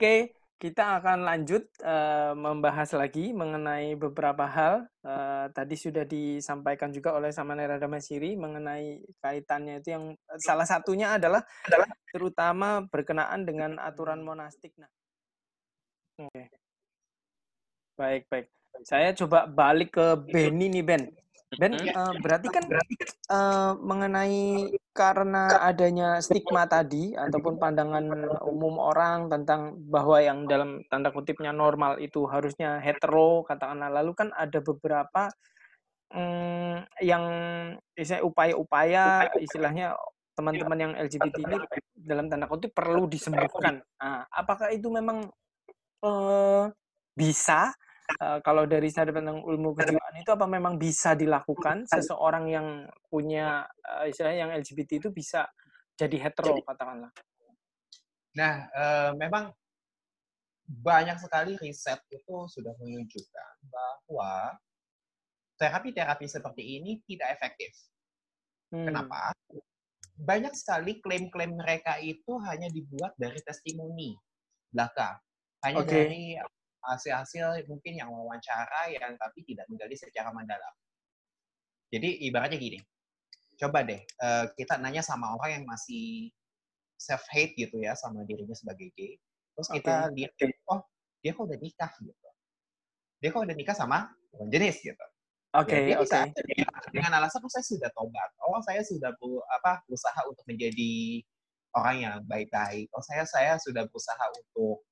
Oke, kita akan lanjut uh, membahas lagi mengenai beberapa hal. Uh, tadi sudah disampaikan juga oleh Samanera Damasiri mengenai kaitannya itu yang salah satunya adalah adalah terutama berkenaan dengan aturan monastik. Nah, oke. Baik, baik. Saya coba balik ke Benny nih, Ben. Ben, uh, berarti kan uh, mengenai karena adanya stigma tadi ataupun pandangan umum orang tentang bahwa yang dalam tanda kutipnya normal itu harusnya hetero katakanlah lalu kan ada beberapa um, yang istilahnya upaya-upaya istilahnya teman-teman yang LGBT ini dalam tanda kutip perlu disembuhkan. Nah, apakah itu memang uh, bisa Uh, kalau dari sadar tentang ilmu kejiwaan itu apa memang bisa dilakukan seseorang yang punya uh, istilahnya yang LGBT itu bisa jadi hetero katakanlah. Nah, uh, memang banyak sekali riset itu sudah menunjukkan bahwa terapi-terapi seperti ini tidak efektif. Hmm. Kenapa? Banyak sekali klaim-klaim mereka itu hanya dibuat dari testimoni belaka, hanya okay. dari hasil-hasil mungkin yang wawancara yang tapi tidak menggali secara mendalam. Jadi ibaratnya gini, coba deh uh, kita nanya sama orang yang masih self hate gitu ya sama dirinya sebagai gay, terus kita lihat oh dia kok udah nikah gitu, dia kok udah nikah sama jenis gitu. Oke, okay, oke. Okay. Dengan alasan oh, saya sudah tobat, oh saya sudah bu, apa berusaha untuk menjadi orang yang baik-baik, oh saya saya sudah berusaha untuk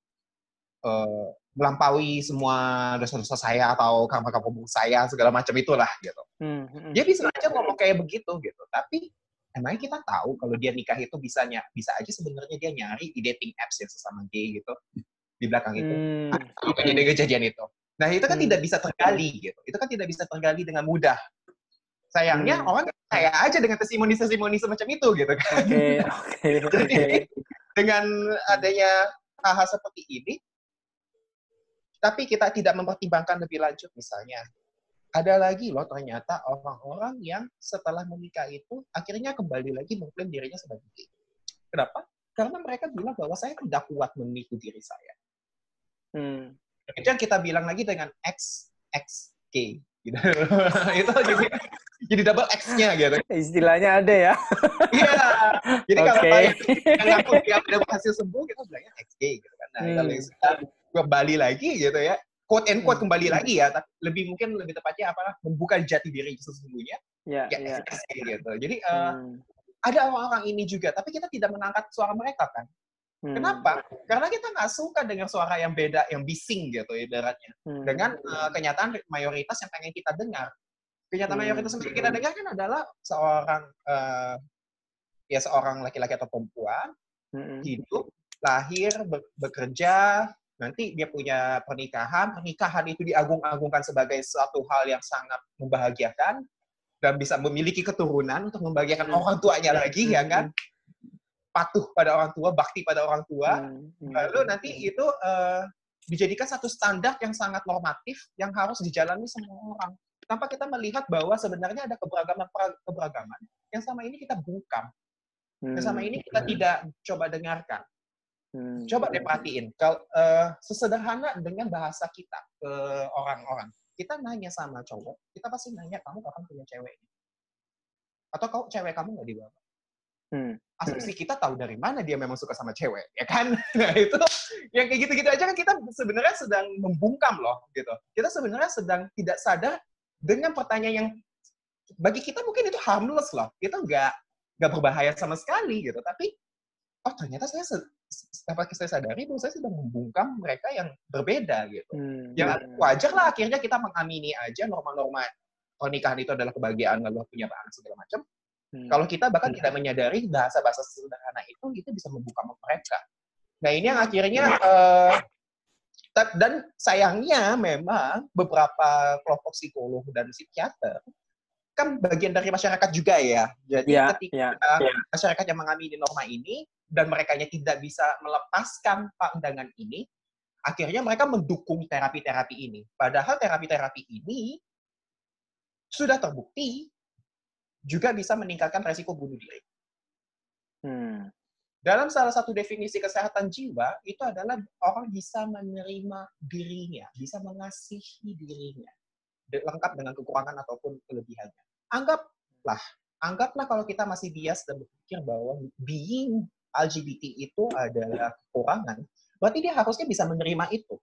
uh, melampaui semua dosa-dosa saya atau karma-karma saya segala macam itulah gitu. Hmm, hmm. Dia bisa aja ngomong kayak begitu gitu. Tapi emangnya kita tahu kalau dia nikah itu bisa bisa aja sebenarnya dia nyari di dating apps ya sesama gay gitu di belakang itu. Hmm. Jadi kejadian itu. Nah itu kan hmm. tidak bisa tergali gitu. Itu kan tidak bisa tergali dengan mudah. Sayangnya hmm. orang kayak aja dengan testimoni-testimoni semacam itu gitu kan. Oke, okay, oke. Okay, okay. dengan adanya hal-hal seperti ini, tapi kita tidak mempertimbangkan lebih lanjut misalnya. Ada lagi loh ternyata orang-orang yang setelah menikah itu akhirnya kembali lagi mengklaim dirinya sebagai gay. Kenapa? Karena mereka bilang bahwa saya tidak kuat menipu diri saya. Hmm. Itu yang kita bilang lagi dengan X, X, K. Gitu. itu jadi, jadi double X-nya gitu. Istilahnya ada ya. Iya. jadi okay. kalau yang ngaku dia udah berhasil sembuh, kita bilangnya XG gitu kan. Nah, hmm. kalau kembali lagi gitu ya quote and quote hmm. kembali lagi ya tapi lebih mungkin lebih tepatnya apa membuka jati diri sesungguhnya yeah, ya yeah. gitu jadi uh, hmm. ada orang-orang ini juga tapi kita tidak mengangkat suara mereka kan hmm. kenapa karena kita nggak suka dengan suara yang beda yang bising gitu ibaratnya hmm. dengan uh, kenyataan mayoritas yang pengen kita dengar kenyataan hmm. mayoritas yang kita dengar kan adalah seorang uh, ya seorang laki-laki atau perempuan hmm. hidup lahir bekerja nanti dia punya pernikahan, pernikahan itu diagung-agungkan sebagai suatu hal yang sangat membahagiakan dan bisa memiliki keturunan untuk membahagiakan hmm. orang tuanya lagi ya kan patuh pada orang tua, bakti pada orang tua. Hmm. hmm. Lalu nanti itu uh, dijadikan satu standar yang sangat normatif yang harus dijalani semua orang. Tanpa kita melihat bahwa sebenarnya ada keberagaman keberagaman yang sama ini kita bungkam. Yang sama ini kita hmm. tidak coba dengarkan. Hmm. Coba deh perhatiin, kalau uh, sesederhana dengan bahasa kita ke orang-orang, kita nanya sama cowok, kita pasti nanya kamu kapan punya cewek? Atau kau cewek kamu nggak dibawa? Hmm. Asumsi kita tahu dari mana dia memang suka sama cewek, ya kan? Nah itu yang kayak gitu-gitu aja kan kita sebenarnya sedang membungkam loh, gitu. Kita sebenarnya sedang tidak sadar dengan pertanyaan yang bagi kita mungkin itu harmless loh, itu nggak nggak berbahaya sama sekali gitu. Tapi oh ternyata saya dapat saya sadari bahwa saya sedang membungkam mereka yang berbeda gitu. Hmm. Ya wajar lah akhirnya kita mengamini aja norma-norma pernikahan itu adalah kebahagiaan lalu punya anak segala macam. Hmm. Kalau kita bahkan hmm. tidak menyadari bahasa-bahasa sederhana itu itu bisa membuka mereka. Nah ini yang akhirnya uh, dan sayangnya memang beberapa kelompok psikolog dan psikiater kan bagian dari masyarakat juga ya. Jadi ya, ketika ya, ya. masyarakat yang mengamini norma ini dan mereka tidak bisa melepaskan pandangan ini, akhirnya mereka mendukung terapi-terapi ini. Padahal terapi-terapi ini sudah terbukti juga bisa meningkatkan resiko bunuh diri. Hmm. dalam salah satu definisi kesehatan jiwa itu adalah orang bisa menerima dirinya, bisa mengasihi dirinya, lengkap dengan kekurangan ataupun kelebihannya. Anggaplah, anggaplah kalau kita masih bias dan berpikir bahwa being LGBT itu adalah kekurangan, berarti dia harusnya bisa menerima itu.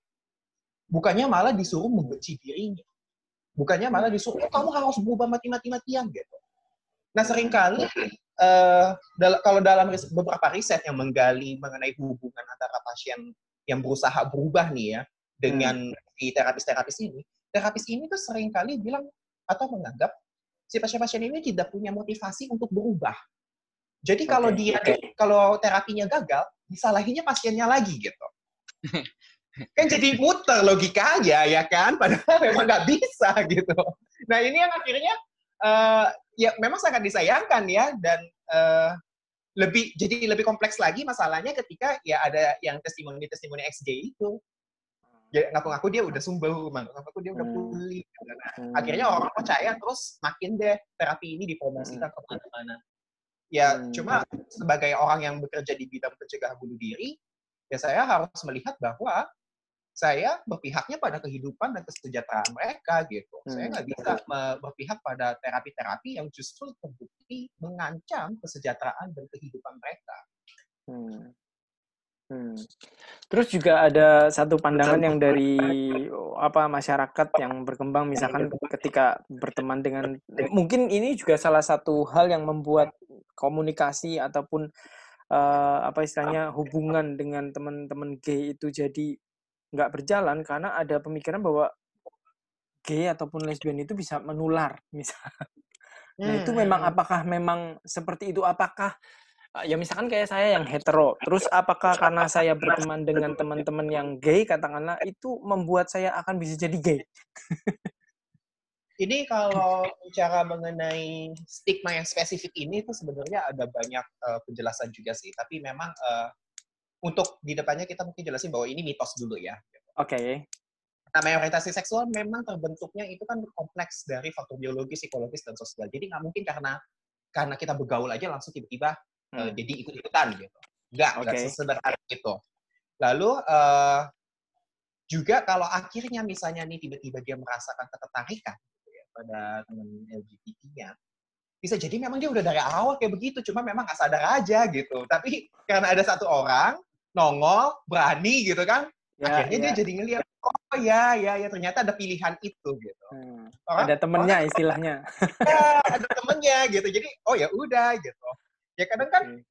Bukannya malah disuruh membenci dirinya. Bukannya malah disuruh, oh, kamu harus berubah mati-mati-matian gitu. Nah, sering kali uh, dal kalau dalam riset, beberapa riset yang menggali mengenai hubungan antara pasien yang berusaha berubah nih ya dengan hmm. si terapis-terapis ini, terapis ini tuh sering kali bilang atau menganggap si pasien-pasien ini tidak punya motivasi untuk berubah. Jadi kalau okay. dia kalau terapinya gagal, disalahinya pasiennya lagi gitu. kan jadi muter logikanya ya kan, padahal memang nggak bisa gitu. Nah ini yang akhirnya uh, ya memang sangat disayangkan ya dan uh, lebih jadi lebih kompleks lagi masalahnya ketika ya ada yang testimoni testimoni XG itu ya ngaku-ngaku dia udah sembuh, ngaku-ngaku dia udah hmm. pulih. Nah, hmm. Akhirnya orang percaya terus makin deh terapi ini dipromosikan hmm. ke mana-mana. Ya hmm. cuma sebagai orang yang bekerja di bidang pencegahan bunuh diri, ya saya harus melihat bahwa saya berpihaknya pada kehidupan dan kesejahteraan mereka gitu. Hmm. Saya nggak bisa berpihak pada terapi-terapi yang justru terbukti mengancam kesejahteraan dan kehidupan mereka. Hmm. Hmm. Terus juga ada satu pandangan yang dari apa masyarakat yang berkembang misalkan ketika berteman dengan mungkin ini juga salah satu hal yang membuat komunikasi ataupun uh, apa istilahnya hubungan dengan teman-teman gay itu jadi nggak berjalan karena ada pemikiran bahwa gay ataupun lesbian itu bisa menular misal. Nah itu memang hmm. apakah memang seperti itu? Apakah ya misalkan kayak saya yang hetero, terus apakah karena saya berteman dengan teman-teman yang gay katakanlah itu membuat saya akan bisa jadi gay? ini kalau bicara mengenai stigma yang spesifik ini itu sebenarnya ada banyak uh, penjelasan juga sih. Tapi memang uh, untuk di depannya kita mungkin jelasin bahwa ini mitos dulu ya. Oke. Okay. Nah, orientasi seksual memang terbentuknya itu kan kompleks dari faktor biologis, psikologis, dan sosial. Jadi nggak mungkin karena karena kita bergaul aja langsung tiba-tiba hmm. uh, jadi ikut-ikutan gitu. Nggak, okay. nggak sesederhana itu. Lalu uh, juga kalau akhirnya misalnya nih tiba-tiba dia merasakan ketertarikan gitu ya, pada teman LGBT-nya, bisa jadi memang dia udah dari awal kayak begitu, cuma memang nggak sadar aja gitu. Tapi karena ada satu orang nongol, berani gitu kan. Ya, Akhirnya ya. dia jadi ngeliat, oh ya, ya, ya ternyata ada pilihan itu gitu. Hmm. Orang, ada temennya orang, istilahnya. Ya, ada temennya gitu. Jadi, oh ya udah gitu. Ya kadang kan, okay.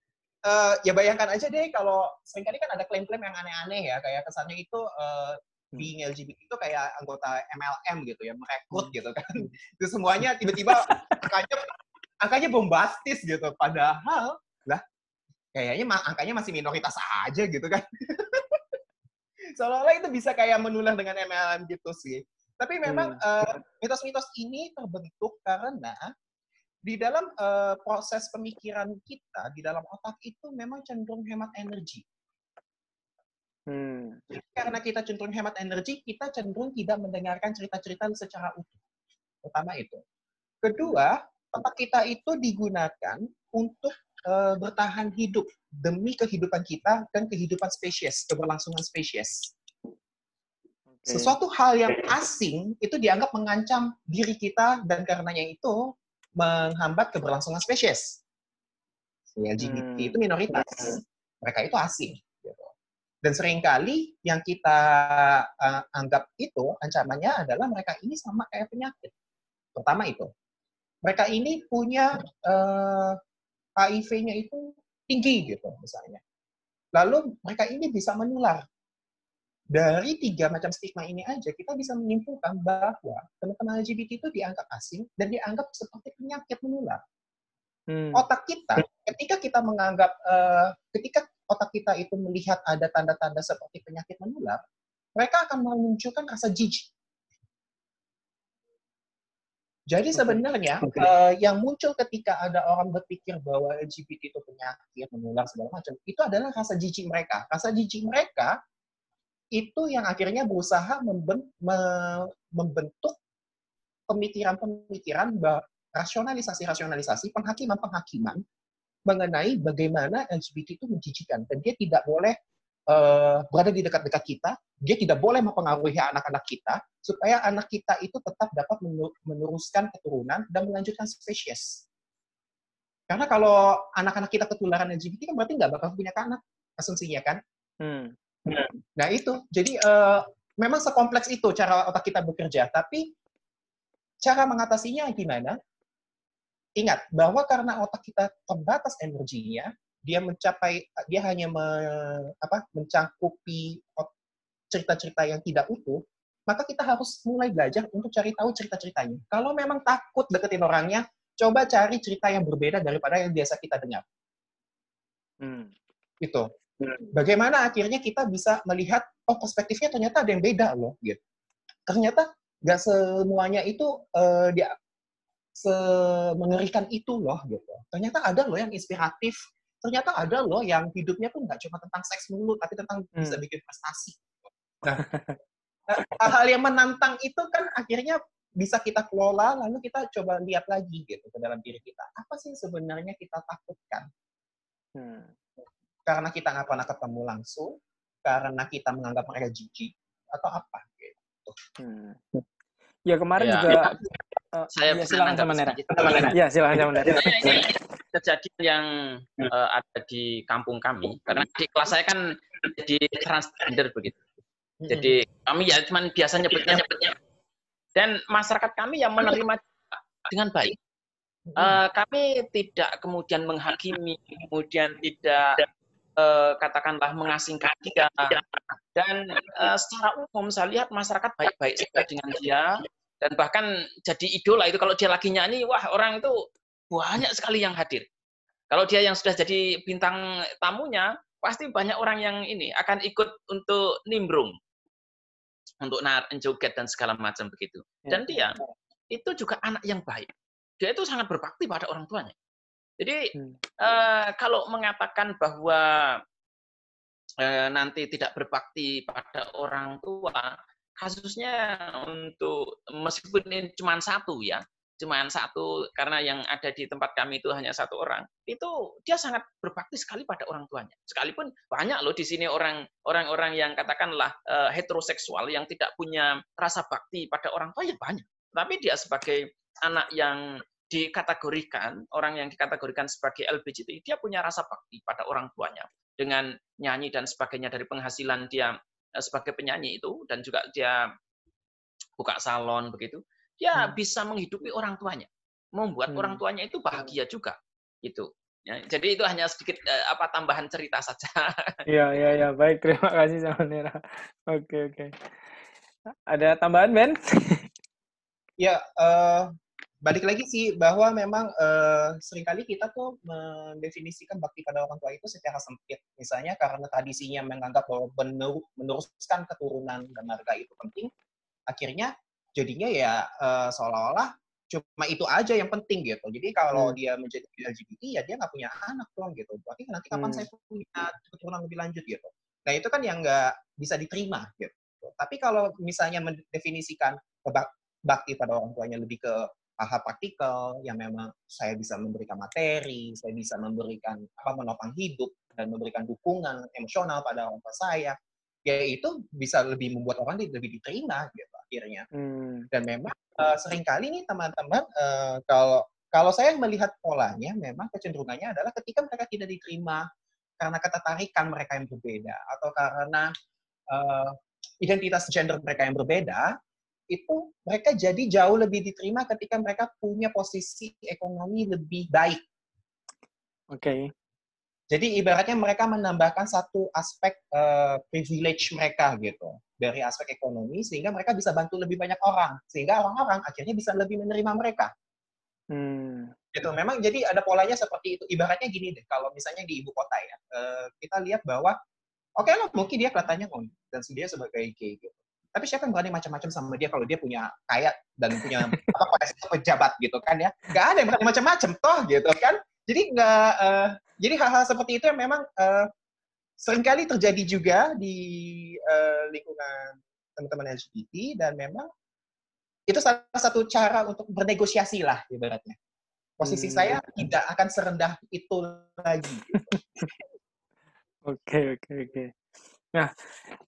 uh, eh, ya bayangkan aja deh kalau sering kali kan ada klaim-klaim yang aneh-aneh ya, kayak kesannya itu uh, being LGBT itu kayak anggota MLM gitu ya, merekrut hmm. gitu kan. Itu semuanya tiba-tiba angkanya angkanya bombastis gitu. Padahal lah kayaknya angkanya masih minoritas aja gitu kan. Seolah-olah itu bisa kayak menular dengan MLM gitu sih. Tapi memang hmm. uh, mitos ini terbentuk karena di dalam uh, proses pemikiran kita, di dalam otak itu memang cenderung hemat energi. Hmm. karena kita cenderung hemat energi, kita cenderung tidak mendengarkan cerita-cerita secara utuh. Pertama itu. Kedua, otak kita itu digunakan untuk uh, bertahan hidup demi kehidupan kita dan kehidupan spesies, keberlangsungan spesies. Okay. Sesuatu hal yang asing itu dianggap mengancam diri kita dan karenanya itu menghambat keberlangsungan spesies. LGBT hmm. itu minoritas, mereka itu asing. Gitu. Dan sering kali yang kita uh, anggap itu ancamannya adalah mereka ini sama kayak penyakit. Pertama itu, mereka ini punya uh, HIV-nya itu tinggi gitu misalnya. Lalu mereka ini bisa menular. Dari tiga macam stigma ini aja kita bisa menyimpulkan bahwa teman-teman LGBT itu dianggap asing dan dianggap seperti penyakit menular. Hmm. Otak kita, ketika kita menganggap, uh, ketika otak kita itu melihat ada tanda-tanda seperti penyakit menular, mereka akan memunculkan rasa jijik jadi sebenarnya okay. uh, eh, yang muncul ketika ada orang berpikir bahwa LGBT itu penyakit, menular segala macam, itu adalah rasa jijik mereka. Rasa jijik mereka itu yang akhirnya berusaha membentuk pemikiran-pemikiran rasionalisasi-rasionalisasi, penghakiman-penghakiman mengenai bagaimana LGBT itu menjijikan dan dia tidak boleh uh, berada di dekat-dekat kita, dia tidak boleh mempengaruhi anak-anak kita supaya anak kita itu tetap dapat meneruskan keturunan dan melanjutkan spesies. Karena kalau anak-anak kita ketularan LGBT kan berarti nggak bakal punya anak, asumsinya kan? Hmm. Nah itu, jadi uh, memang sekompleks itu cara otak kita bekerja, tapi cara mengatasinya gimana? Ingat bahwa karena otak kita terbatas energinya, dia mencapai dia hanya me, apa, mencangkupi cerita-cerita yang tidak utuh, maka kita harus mulai belajar untuk cari tahu cerita-ceritanya. Kalau memang takut deketin orangnya, coba cari cerita yang berbeda daripada yang biasa kita dengar. Hmm. Itu. Bagaimana akhirnya kita bisa melihat, oh perspektifnya ternyata ada yang beda loh, gitu. Ternyata nggak semuanya itu uh, dia semengerikan itu loh gitu. Ternyata ada loh yang inspiratif. Ternyata ada loh yang hidupnya tuh nggak cuma tentang seks mulu, tapi tentang hmm. bisa bikin prestasi. Nah, hal-hal yang menantang itu kan akhirnya bisa kita kelola, lalu kita coba lihat lagi gitu ke dalam diri kita. Apa sih sebenarnya kita takutkan? Hmm. Karena kita nggak pernah ketemu langsung, karena kita menganggap mereka jijik, atau apa? Gitu. Hmm. Ya kemarin ya, juga ya. Uh, saya ya, silakan sama Nera. Iya, silakan sama Nera. Ini kejadian yang uh, ada di kampung kami karena di kelas saya kan jadi transgender begitu. Jadi kami ya cuman biasa nyebutnya nyebutnya dan masyarakat kami yang menerima dengan baik. Uh, kami tidak kemudian menghakimi, kemudian tidak uh, katakanlah mengasingkan dia. Dan uh, secara umum saya lihat masyarakat baik-baik saja dengan dia. Dan bahkan jadi idola itu kalau dia lagi nyanyi wah orang itu banyak sekali yang hadir. Kalau dia yang sudah jadi bintang tamunya pasti banyak orang yang ini akan ikut untuk nimbrung. Untuk nar joget dan segala macam begitu. Ya, dan dia itu juga anak yang baik. Dia itu sangat berbakti pada orang tuanya jadi hmm. uh, kalau mengatakan bahwa uh, nanti tidak berbakti pada orang tua kasusnya untuk meskipun ini cuma satu ya, cuma satu karena yang ada di tempat kami itu hanya satu orang, itu dia sangat berbakti sekali pada orang tuanya. Sekalipun banyak loh di sini orang orang-orang yang katakanlah uh, heteroseksual yang tidak punya rasa bakti pada orang tua ya banyak. Tapi dia sebagai anak yang dikategorikan, orang yang dikategorikan sebagai LGBT, dia punya rasa bakti pada orang tuanya. Dengan nyanyi dan sebagainya dari penghasilan dia Eh, sebagai penyanyi itu dan juga dia buka salon begitu, dia hmm. bisa menghidupi orang tuanya, membuat hmm. orang tuanya itu bahagia juga, itu. Ya, jadi itu hanya sedikit uh, apa tambahan cerita saja. Iya iya iya baik terima kasih sama Nera. Oke oke. Ada tambahan Ben? ya uh, balik lagi sih bahwa memang uh, sering kali kita tuh mendefinisikan bakti pada orang tua itu secara sempit. Misalnya karena tradisinya menganggap bahwa meneruskan keturunan dan marga itu penting, akhirnya jadinya ya uh, seolah-olah cuma itu aja yang penting gitu. Jadi kalau hmm. dia menjadi LGBT ya dia nggak punya anak dong gitu. Berarti nanti kapan hmm. saya punya keturunan lebih lanjut gitu. Nah itu kan yang nggak bisa diterima gitu. Tapi kalau misalnya mendefinisikan bakti pada orang tuanya lebih ke hal-hal praktikal yang memang saya bisa memberikan materi, saya bisa memberikan apa menopang hidup dan memberikan dukungan emosional pada orang tua saya, ya itu bisa lebih membuat orang lebih diterima gitu akhirnya. Hmm. Dan memang uh, sering kali nih teman-teman uh, kalau kalau saya melihat polanya memang kecenderungannya adalah ketika mereka tidak diterima karena ketertarikan mereka yang berbeda atau karena uh, identitas gender mereka yang berbeda, itu mereka jadi jauh lebih diterima ketika mereka punya posisi ekonomi lebih baik. Oke. Okay. Jadi ibaratnya mereka menambahkan satu aspek uh, privilege mereka gitu dari aspek ekonomi sehingga mereka bisa bantu lebih banyak orang sehingga orang-orang akhirnya bisa lebih menerima mereka. Hmm. Gitu. Memang jadi ada polanya seperti itu. Ibaratnya gini deh, kalau misalnya di ibu kota ya, uh, kita lihat bahwa oke okay lah mungkin dia kelihatannya dan dia sebagai gay gitu tapi siapa yang berani macam-macam sama dia kalau dia punya kaya dan punya apa posisi pejabat gitu kan ya nggak ada yang berani macam-macam toh gitu kan jadi nggak uh, jadi hal-hal seperti itu yang memang uh, sering kali terjadi juga di uh, lingkungan teman-teman LGBT dan memang itu salah satu cara untuk bernegosiasi lah ibaratnya posisi hmm. saya tidak akan serendah itu lagi. Oke oke oke. Nah,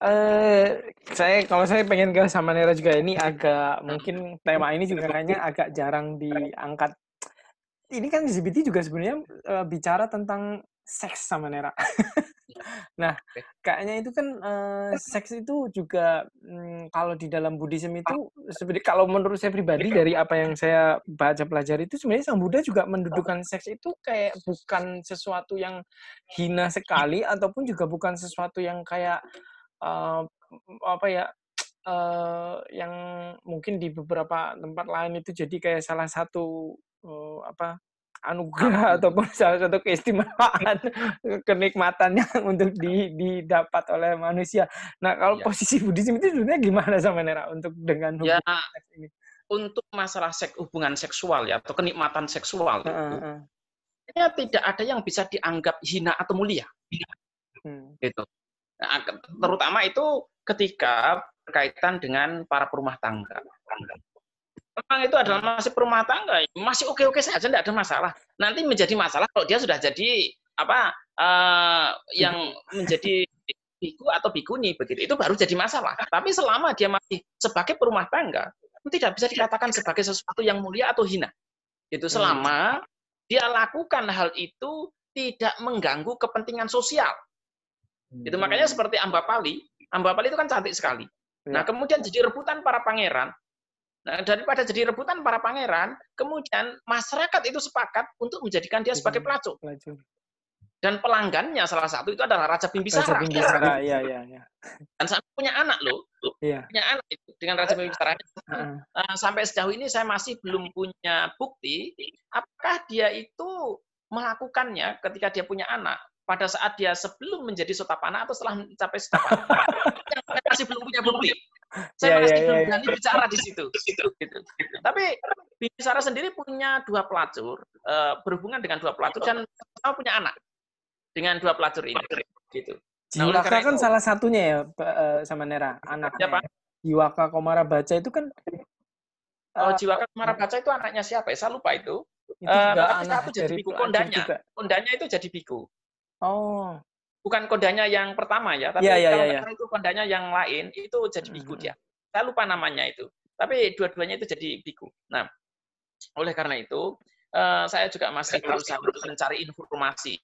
eh, saya kalau saya pengen ke sama Nera juga ini agak mungkin tema ini juga kayaknya agak jarang diangkat. Ini kan LGBT juga sebenarnya uh, bicara tentang seks sama Nera. nah, kayaknya itu kan uh, seks itu juga um, kalau di dalam Buddhism itu seperti kalau menurut saya pribadi dari apa yang saya baca pelajari itu sebenarnya Sang Buddha juga mendudukan seks itu kayak bukan sesuatu yang hina sekali ataupun juga bukan sesuatu yang kayak uh, apa ya uh, yang mungkin di beberapa tempat lain itu jadi kayak salah satu uh, apa anugerah ataupun salah satu keistimewaan kenikmatan yang untuk di, didapat oleh manusia. Nah, kalau ya. posisi Buddhism itu sebenarnya gimana sama Nera untuk dengan ya, seks ini? Untuk masalah seks hubungan seksual ya atau kenikmatan seksual uh, itu, uh. ya tidak ada yang bisa dianggap hina atau mulia. Hmm. Gitu. Nah, terutama itu ketika berkaitan dengan para perumah tangga memang itu adalah masih perumah tangga, masih oke-oke saja, tidak ada masalah. Nanti menjadi masalah kalau dia sudah jadi apa uh, yang menjadi biku atau bikuni begitu, itu baru jadi masalah. Tapi selama dia masih sebagai perumah tangga, tidak bisa dikatakan sebagai sesuatu yang mulia atau hina. Itu selama dia lakukan hal itu tidak mengganggu kepentingan sosial. Itu makanya seperti Ambapali, Ambapali itu kan cantik sekali. Nah, ya. kemudian jadi rebutan para pangeran, Nah, daripada jadi rebutan para pangeran, kemudian masyarakat itu sepakat untuk menjadikan dia sebagai pelacur. Dan pelanggannya salah satu itu adalah Raja Bimbisara. Raja Bimbisara, iya, iya, iya. Dan sampai punya anak loh, iya. punya anak itu dengan Raja Bimbisara. Uh, uh, sampai sejauh ini saya masih belum punya bukti apakah dia itu melakukannya ketika dia punya anak pada saat dia sebelum menjadi sotapana atau setelah mencapai sotapana. masih belum punya bukti. Saya yeah, masih yeah, belum yeah, berani bicara di situ. Gitu. Tapi Binsara sendiri punya dua pelacur, uh, berhubungan dengan dua pelacur dan sama punya anak dengan dua pelacur ini. Gitu. Nah, Jiwaka kan itu, salah satunya ya uh, sama Nera, anaknya. Siapa? Jiwaka Komara Baca itu kan Oh, Jiwaka Komara Baca itu anaknya siapa ya? Saya lupa itu. Itu juga uh, anak itu jadi biku kondanya. Kondanya itu jadi biku. Oh bukan kodanya yang pertama ya, tapi yeah, yeah, kalau yeah, yeah. itu kodanya yang lain itu jadi biku hmm. dia. Saya lupa namanya itu. Tapi dua-duanya itu jadi biku. Nah, oleh karena itu uh, saya juga masih berusaha untuk mencari informasi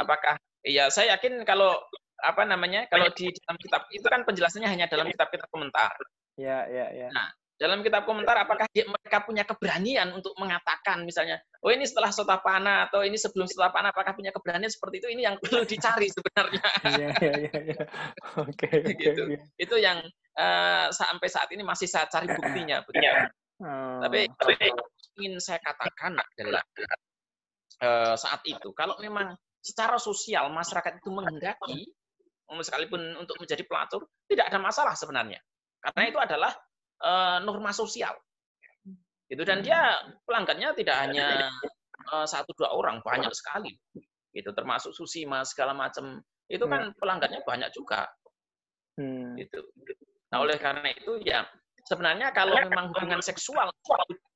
apakah ya saya yakin kalau apa namanya kalau di dalam kitab itu kan penjelasannya hanya dalam kitab-kitab komentar. Ya, ya, ya. Nah, dalam kitab komentar apakah dia, mereka punya keberanian untuk mengatakan misalnya oh ini setelah sotapana atau ini sebelum sotapana apakah punya keberanian seperti itu ini yang perlu dicari sebenarnya iya iya iya, iya. oke gitu iya. itu yang uh, sampai saat ini masih saya cari buktinya begitu oh. tapi, tapi ingin saya katakan adalah uh, saat itu kalau memang secara sosial masyarakat itu menghendaki sekalipun untuk menjadi pelacur tidak ada masalah sebenarnya karena itu adalah norma sosial. Gitu dan dia pelanggannya tidak hanya uh, satu dua orang, banyak sekali. Gitu termasuk Susima segala macam. Itu kan pelanggannya banyak juga. Hmm. Gitu. Nah, oleh karena itu ya sebenarnya kalau memang hubungan seksual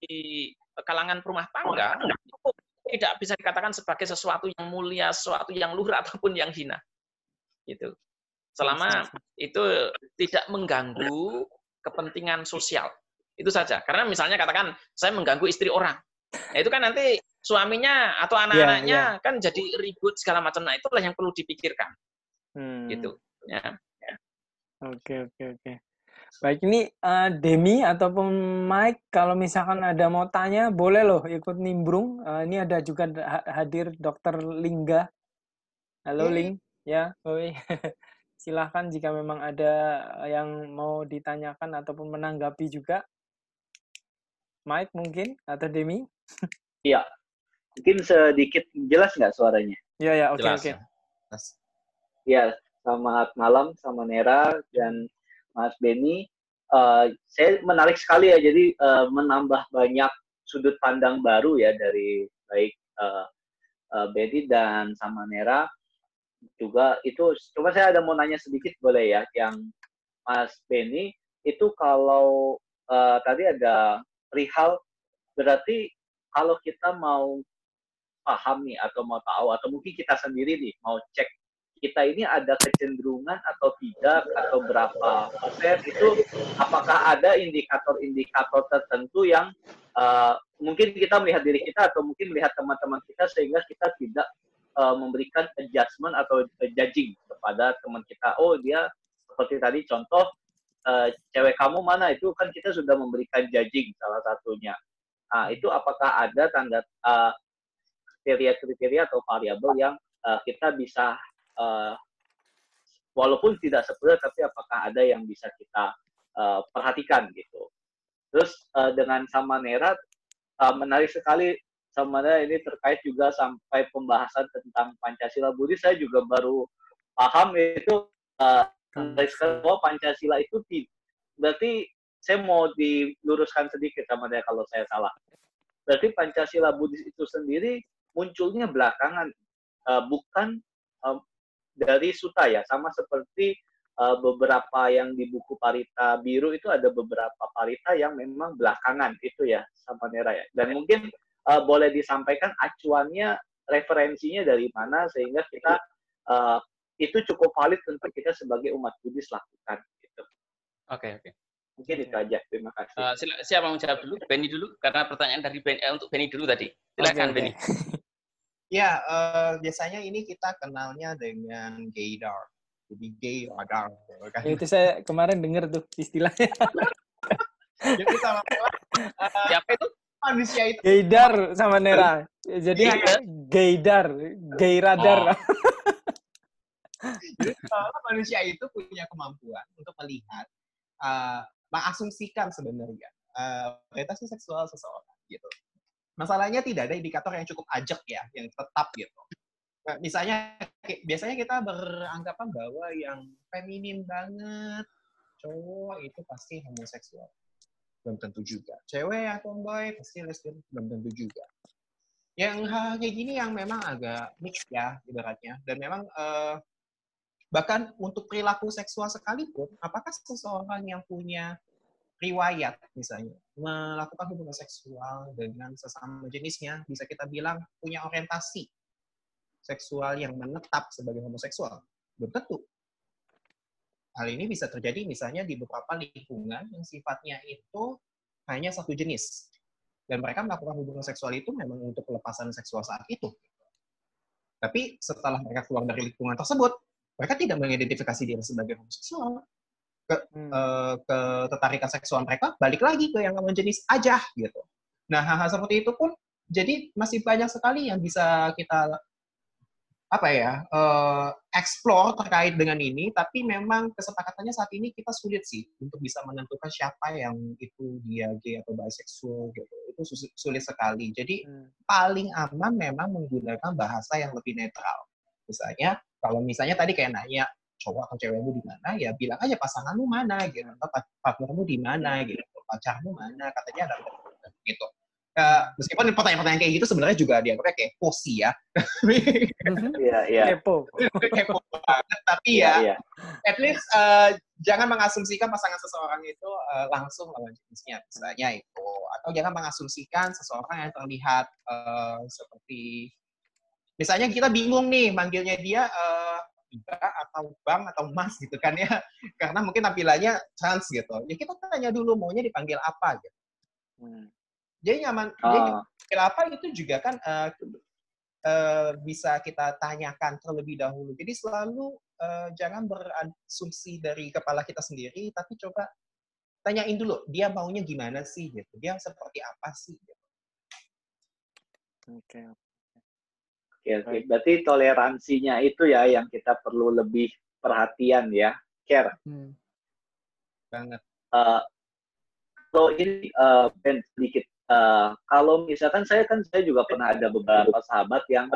di kalangan rumah tangga itu tidak bisa dikatakan sebagai sesuatu yang mulia, sesuatu yang luhur ataupun yang hina. Gitu. Selama itu tidak mengganggu kepentingan sosial. Itu saja. Karena misalnya katakan saya mengganggu istri orang. Nah, itu kan nanti suaminya atau iya, anak-anaknya yeah, yeah. kan jadi ribut segala macam. Nah, itulah yang perlu dipikirkan. Hmm. Gitu. Ya. Oke, oke, oke. Baik, ini uh, Demi ataupun Mike, kalau misalkan ada mau tanya, boleh loh ikut nimbrung. Uh, ini ada juga hadir Dokter Lingga. Halo, Ling. Ya, oi. silahkan jika memang ada yang mau ditanyakan ataupun menanggapi juga. Mike mungkin atau Demi? Iya, mungkin sedikit jelas nggak suaranya? Iya ya, oke oke. Iya, selamat malam sama Nera dan Mas Beni. Uh, saya menarik sekali ya, jadi uh, menambah banyak sudut pandang baru ya dari baik uh, uh, Beni dan sama Nera juga itu coba saya ada mau nanya sedikit boleh ya yang Mas Benny itu kalau uh, tadi ada perihal berarti kalau kita mau paham nih atau mau tahu atau mungkin kita sendiri nih mau cek kita ini ada kecenderungan atau tidak atau berapa persen itu apakah ada indikator-indikator tertentu yang uh, mungkin kita melihat diri kita atau mungkin melihat teman-teman kita sehingga kita tidak uh, memberikan adjustment atau judging kepada teman kita. Oh dia seperti tadi contoh uh, cewek kamu mana? Itu kan kita sudah memberikan judging salah satunya. Nah itu apakah ada tanda kriteria-kriteria uh, atau variabel yang uh, kita bisa uh, walaupun tidak sepenuhnya tapi apakah ada yang bisa kita uh, perhatikan gitu. Terus uh, dengan Samanera uh, menarik sekali Samanera ini terkait juga sampai pembahasan tentang Pancasila Budi saya juga baru paham itu uh, bahwa Pancasila itu berarti saya mau diluruskan sedikit sama dia kalau saya salah. Berarti Pancasila Buddhis itu sendiri munculnya belakangan, uh, bukan uh, dari Suta ya, sama seperti beberapa yang di buku Parita Biru itu ada beberapa Parita yang memang belakangan itu ya sama Nera ya. Dan mungkin uh, boleh disampaikan acuannya, referensinya dari mana sehingga kita uh, itu cukup valid untuk kita sebagai umat Buddhis lakukan gitu. Oke okay, oke. Okay. Mungkin itu aja. Terima kasih. Uh, siapa mau jawab dulu? Benny dulu karena pertanyaan dari Benny, eh, untuk Benny dulu tadi. Silakan okay, Benny. Ya, uh, biasanya ini kita kenalnya dengan gaydar. Jadi gay radar. Gitu kan? Ya, itu saya kemarin dengar tuh istilahnya. Jadi sama uh, siapa itu? Manusia itu. Gaydar sama Nera. Jadi yeah. gaydar, gay radar. Oh. Jadi kalau manusia itu punya kemampuan untuk melihat, uh, mengasumsikan sebenarnya uh, orientasi seksual seseorang gitu masalahnya tidak ada indikator yang cukup ajak ya, yang tetap gitu. Nah, misalnya, biasanya kita beranggapan bahwa yang feminin banget, cowok itu pasti homoseksual. Belum tentu juga. Cewek yang tomboy pasti lesbian, belum tentu juga. Yang hal kayak gini yang memang agak mix ya, ibaratnya. Dan memang uh, bahkan untuk perilaku seksual sekalipun, apakah seseorang yang punya riwayat misalnya melakukan hubungan seksual dengan sesama jenisnya bisa kita bilang punya orientasi seksual yang menetap sebagai homoseksual belum tentu hal ini bisa terjadi misalnya di beberapa lingkungan yang sifatnya itu hanya satu jenis dan mereka melakukan hubungan seksual itu memang untuk pelepasan seksual saat itu tapi setelah mereka keluar dari lingkungan tersebut mereka tidak mengidentifikasi diri sebagai homoseksual ke hmm. uh, ketertarikan seksual mereka balik lagi ke yang lawan jenis aja gitu. Nah hal-hal seperti itu pun jadi masih banyak sekali yang bisa kita apa ya uh, explore terkait dengan ini tapi memang kesepakatannya saat ini kita sulit sih untuk bisa menentukan siapa yang itu dia gay atau bisexual gitu. Itu sulit sekali. Jadi hmm. paling aman memang menggunakan bahasa yang lebih netral. Misalnya kalau misalnya tadi kayak nanya cowok atau cewekmu di mana? Ya bilang aja pasanganmu mana? Gitu. Atau partnermu di mana? Gitu. Pacarmu mana? Katanya ada gitu Uh, meskipun pertanyaan-pertanyaan kayak gitu sebenarnya juga dianggapnya kayak posi ya. Iya, iya. Kepo. Kepo banget. Tapi ya, yeah, yeah. at least uh, jangan mengasumsikan pasangan seseorang itu uh, langsung lawan jenisnya, misalnya itu. Atau jangan mengasumsikan seseorang yang terlihat uh, seperti, misalnya kita bingung nih manggilnya dia uh, Iba atau Bang atau Mas gitu kan ya. Karena mungkin tampilannya trans gitu. Ya kita tanya dulu maunya dipanggil apa gitu. Hmm. Jadi nyaman, uh. jadi dipanggil apa itu juga kan uh, uh, bisa kita tanyakan terlebih dahulu. Jadi selalu uh, jangan berasumsi dari kepala kita sendiri, tapi coba tanyain dulu dia maunya gimana sih gitu. Dia seperti apa sih gitu. Oke, okay. Oke, oke. Berarti toleransinya itu ya yang kita perlu lebih perhatian ya, care. Hmm. Banget. Uh, so ini uh, ben sedikit. Uh, kalau misalkan saya kan saya juga pernah ada beberapa sahabat yang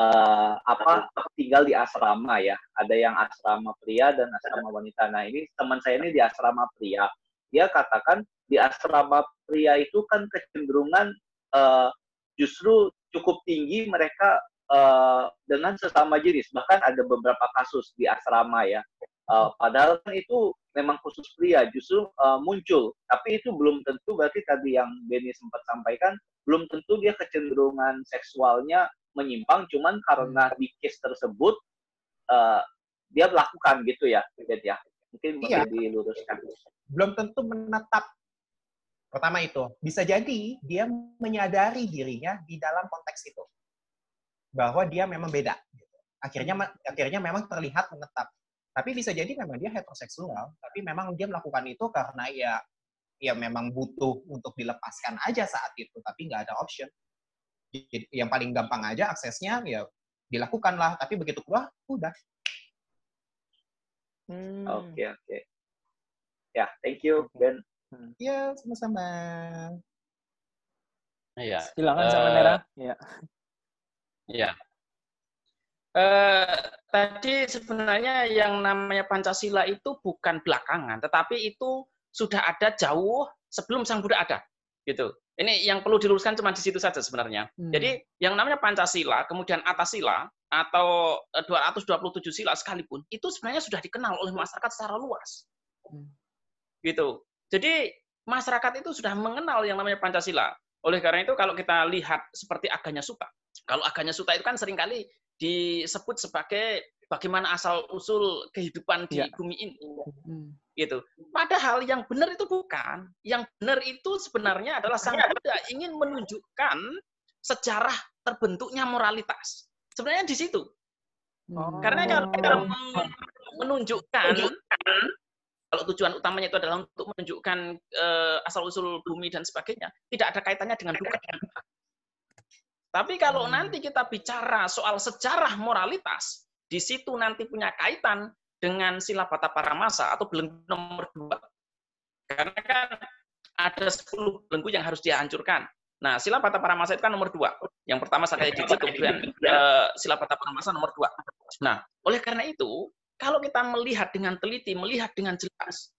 uh, apa tinggal di asrama ya. Ada yang asrama pria dan asrama wanita. Nah ini teman saya ini di asrama pria. Dia katakan di asrama pria itu kan kecenderungan uh, justru cukup tinggi mereka uh, dengan sesama jenis. Bahkan ada beberapa kasus di asrama ya. Uh, padahal kan itu memang khusus pria justru uh, muncul, tapi itu belum tentu berarti tadi yang Benny sempat sampaikan belum tentu dia kecenderungan seksualnya menyimpang, cuman karena di case tersebut uh, dia melakukan gitu ya, Bet ya. Mungkin iya. diluruskan. Belum tentu menetap. Pertama itu, bisa jadi dia menyadari dirinya di dalam konteks itu bahwa dia memang beda. Akhirnya akhirnya memang terlihat menetap tapi bisa jadi memang dia heteroseksual, tapi memang dia melakukan itu karena ya ya memang butuh untuk dilepaskan aja saat itu, tapi nggak ada option. Jadi, yang paling gampang aja aksesnya ya dilakukan lah, tapi begitu keluar udah. Oke hmm. oke. Okay, okay. Ya, thank you Ben. Hmm. Ya sama-sama. Iya. Silakan uh, sama Nera. Iya. Iya. Eh, tadi sebenarnya yang namanya Pancasila itu bukan belakangan, tetapi itu sudah ada jauh sebelum Sang Buddha ada. Gitu. Ini yang perlu diluruskan cuma di situ saja sebenarnya. Hmm. Jadi yang namanya Pancasila, kemudian atas sila atau 227 eh, sila sekalipun, itu sebenarnya sudah dikenal oleh masyarakat secara luas. Hmm. Gitu. Jadi masyarakat itu sudah mengenal yang namanya Pancasila. Oleh karena itu kalau kita lihat seperti Aganya Suta, kalau Aganya Suta itu kan sering kali disebut sebagai bagaimana asal usul kehidupan di ya. bumi ini. Hmm. gitu. Padahal yang benar itu bukan. Yang benar itu sebenarnya adalah sang Buddha ingin menunjukkan sejarah terbentuknya moralitas. Sebenarnya di situ. Oh. karena kalau kita menunjukkan kalau tujuan utamanya itu adalah untuk menunjukkan uh, asal usul bumi dan sebagainya tidak ada kaitannya dengan duka tapi kalau hmm. nanti kita bicara soal sejarah moralitas, di situ nanti punya kaitan dengan sila bata paramasa atau belenggu nomor dua. Karena kan ada 10 belenggu yang harus dihancurkan. Nah, sila bata paramasa itu kan nomor dua. Yang pertama saya Cici, kemudian uh, sila bata paramasa nomor dua. Nah, oleh karena itu, kalau kita melihat dengan teliti, melihat dengan jelas,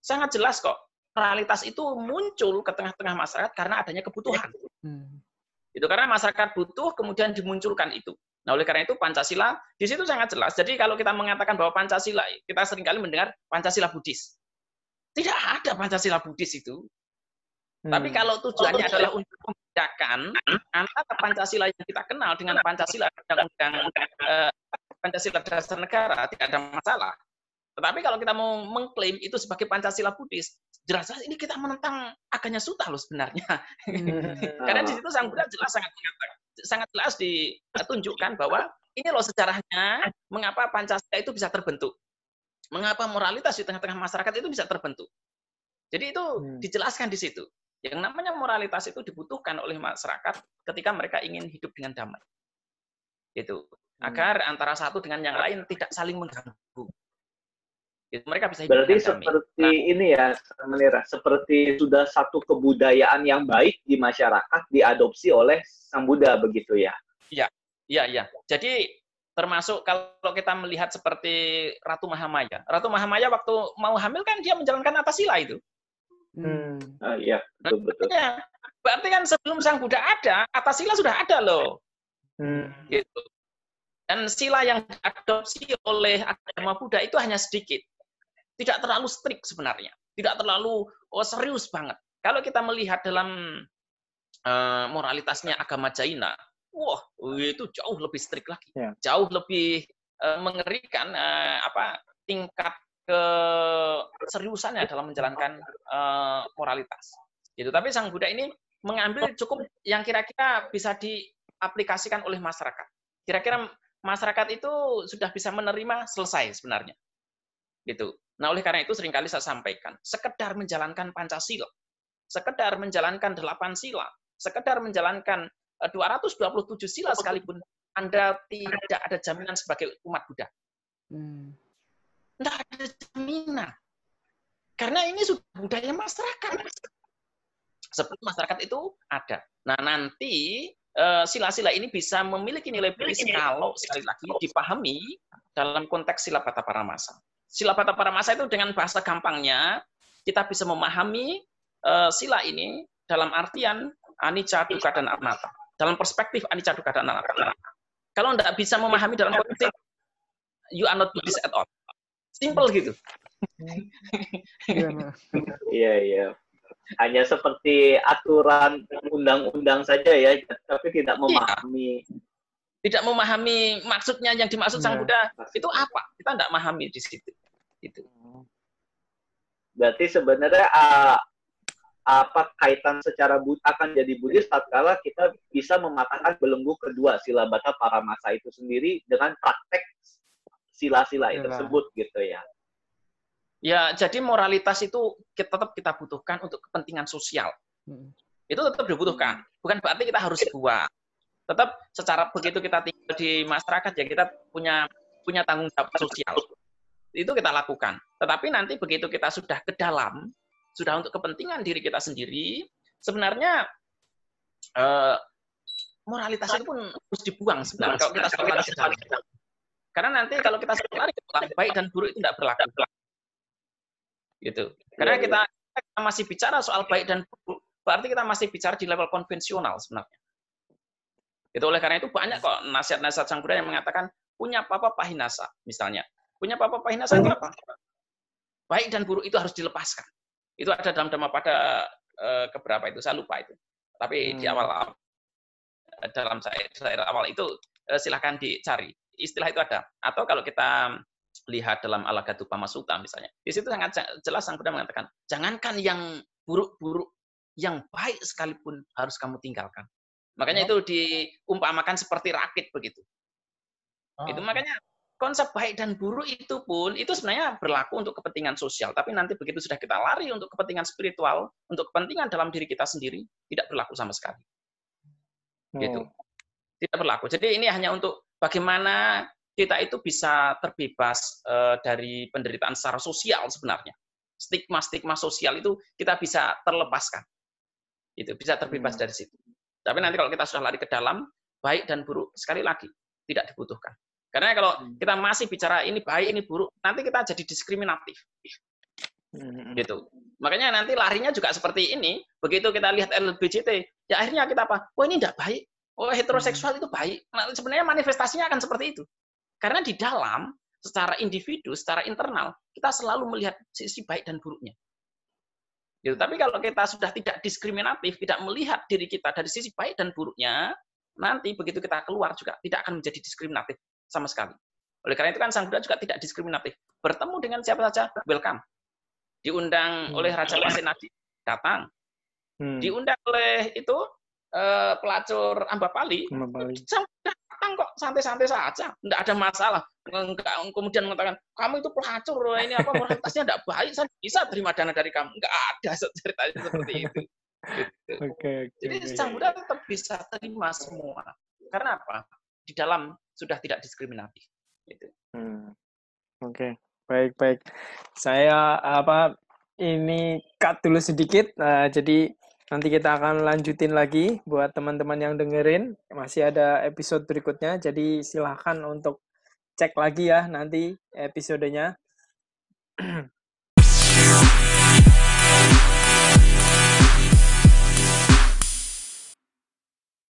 sangat jelas kok, moralitas itu muncul ke tengah-tengah masyarakat karena adanya kebutuhan. Hmm. Itu karena masyarakat butuh kemudian dimunculkan itu. Nah, oleh karena itu Pancasila di situ sangat jelas. Jadi kalau kita mengatakan bahwa Pancasila, kita sering kali mendengar Pancasila Buddhis. Tidak ada Pancasila Buddhis itu. Hmm. Tapi kalau tujuannya adalah untuk membedakan antara Pancasila yang kita kenal dengan Pancasila undang-undang eh, Pancasila dasar negara, tidak ada masalah. Tetapi kalau kita mau mengklaim itu sebagai Pancasila Buddhis, jelas-jelas ini kita menentang aganya suta loh sebenarnya. Hmm. Karena di situ sang Buddha jelas sangat sangat jelas ditunjukkan bahwa ini loh sejarahnya mengapa Pancasila itu bisa terbentuk. Mengapa moralitas di tengah-tengah masyarakat itu bisa terbentuk. Jadi itu hmm. dijelaskan di situ. Yang namanya moralitas itu dibutuhkan oleh masyarakat ketika mereka ingin hidup dengan damai. Itu hmm. agar antara satu dengan yang lain tidak saling mengganggu itu mereka bisa berarti seperti nah, ini ya Menira seperti sudah satu kebudayaan yang baik di masyarakat diadopsi oleh sang Buddha begitu ya? Iya iya iya. Jadi termasuk kalau kita melihat seperti Ratu Mahamaya. Ratu Mahamaya waktu mau hamil kan dia menjalankan atas sila itu. Hmm. ah, iya betul betul. Ya, berarti kan sebelum sang Buddha ada atas sila sudah ada loh. Hmm. gitu. Dan sila yang diadopsi oleh agama Buddha itu hanya sedikit tidak terlalu strict sebenarnya, tidak terlalu oh, serius banget. Kalau kita melihat dalam uh, moralitasnya agama China, wah itu jauh lebih strict lagi, ya. jauh lebih uh, mengerikan uh, apa tingkat keseriusannya dalam menjalankan uh, moralitas. Gitu. Tapi Sang Buddha ini mengambil cukup yang kira-kira bisa diaplikasikan oleh masyarakat. Kira-kira masyarakat itu sudah bisa menerima selesai sebenarnya. Gitu. Nah, oleh karena itu sering kali saya sampaikan, sekedar menjalankan Pancasila, sekedar menjalankan delapan sila, sekedar menjalankan 227 eh, sila sekalipun, Anda tidak ada jaminan sebagai umat Buddha. Hmm. Tidak ada jaminan. Karena ini sudah budaya masyarakat. Sebelum masyarakat itu ada. Nah, nanti eh, sila-sila ini bisa memiliki nilai plus kalau sekali lagi dipahami dalam konteks sila bata paramasa sila bata paramasa itu dengan bahasa gampangnya kita bisa memahami uh, sila ini dalam artian anicca, dukkha, dan anatta. Dalam perspektif anicca, dukkha, dan anatta. Kalau tidak bisa memahami dalam konteks you are not Buddhist at all. Simple gitu. Iya, iya. Hanya seperti aturan undang-undang saja ya, tapi tidak iya. memahami. Tidak memahami maksudnya yang dimaksud Sang iya. Buddha itu apa? Kita tidak memahami di situ. Itu. Berarti sebenarnya uh, apa kaitan secara akan jadi Buddhis tatkala kita bisa mematahkan belenggu kedua sila bata para masa itu sendiri dengan praktek sila-sila itu tersebut gitu ya. Ya, jadi moralitas itu kita tetap kita butuhkan untuk kepentingan sosial. Hmm. Itu tetap dibutuhkan. Bukan berarti kita harus buat. Tetap secara begitu kita tinggal di masyarakat ya kita punya punya tanggung jawab sosial. Itu kita lakukan. Tetapi nanti begitu kita sudah ke dalam, sudah untuk kepentingan diri kita sendiri, sebenarnya eh, moralitas itu pun harus dibuang sebenarnya kalau kita sudah lari dalam. Karena nanti kalau kita sudah lari baik dan buruk itu tidak berlaku gitu. Karena kita, kita masih bicara soal baik dan buruk, berarti kita masih bicara di level konvensional sebenarnya. Itu oleh karena itu banyak kok nasihat-nasihat sang Buddha yang mengatakan punya papa pahinasa misalnya. Punya papa pahinasa itu apa? Baik dan buruk itu harus dilepaskan. Itu ada dalam Dhamma pada uh, keberapa itu saya lupa itu. Tapi hmm. di awal dalam saya, saya awal itu uh, silahkan dicari. Istilah itu ada. Atau kalau kita lihat dalam Alagatu Pamasuta misalnya. Di situ sangat jelas Sang Buddha mengatakan, jangankan yang buruk-buruk, yang baik sekalipun harus kamu tinggalkan. Makanya oh. itu diumpamakan seperti rakit begitu. Oh. Itu makanya konsep baik dan buruk itu pun itu sebenarnya berlaku untuk kepentingan sosial. Tapi nanti begitu sudah kita lari untuk kepentingan spiritual, untuk kepentingan dalam diri kita sendiri, tidak berlaku sama sekali. Gitu. Oh. Tidak berlaku. Jadi ini hanya untuk bagaimana kita itu bisa terbebas uh, dari penderitaan secara sosial sebenarnya. Stigma-stigma sosial itu kita bisa terlepaskan. Itu bisa terbebas hmm. dari situ. Tapi nanti kalau kita sudah lari ke dalam, baik dan buruk sekali lagi tidak dibutuhkan. Karena kalau hmm. kita masih bicara ini baik, ini buruk, nanti kita jadi diskriminatif. Hmm. Gitu. Makanya nanti larinya juga seperti ini. Begitu kita lihat LBJT, ya akhirnya kita apa? Oh ini tidak baik. Oh heteroseksual itu baik. Nah, sebenarnya manifestasinya akan seperti itu. Karena di dalam, secara individu, secara internal, kita selalu melihat sisi baik dan buruknya. Gitu. Tapi kalau kita sudah tidak diskriminatif, tidak melihat diri kita dari sisi baik dan buruknya, nanti begitu kita keluar juga tidak akan menjadi diskriminatif sama sekali. Oleh karena itu kan Sang Buddha juga tidak diskriminatif. Bertemu dengan siapa saja, welcome. Diundang hmm. oleh Raja Pasenadi, datang. Hmm. Diundang oleh itu eh, pelacur Ambapali, Ambapali. Sang Buddha datang kok santai-santai saja, tidak ada masalah. Kemudian mengatakan kamu itu pelacur, ini apa moralitasnya tidak baik, saya bisa terima dana dari kamu. Enggak ada ceritanya seperti itu. Gitu. Okay, okay, Jadi sang Buddha tetap bisa terima semua. Karena apa? Di dalam sudah tidak diskriminatif. Gitu. Hmm. Oke, okay. baik baik. Saya apa ini cut dulu sedikit. Nah, jadi Nanti kita akan lanjutin lagi buat teman-teman yang dengerin. Masih ada episode berikutnya, jadi silahkan untuk cek lagi ya nanti episodenya.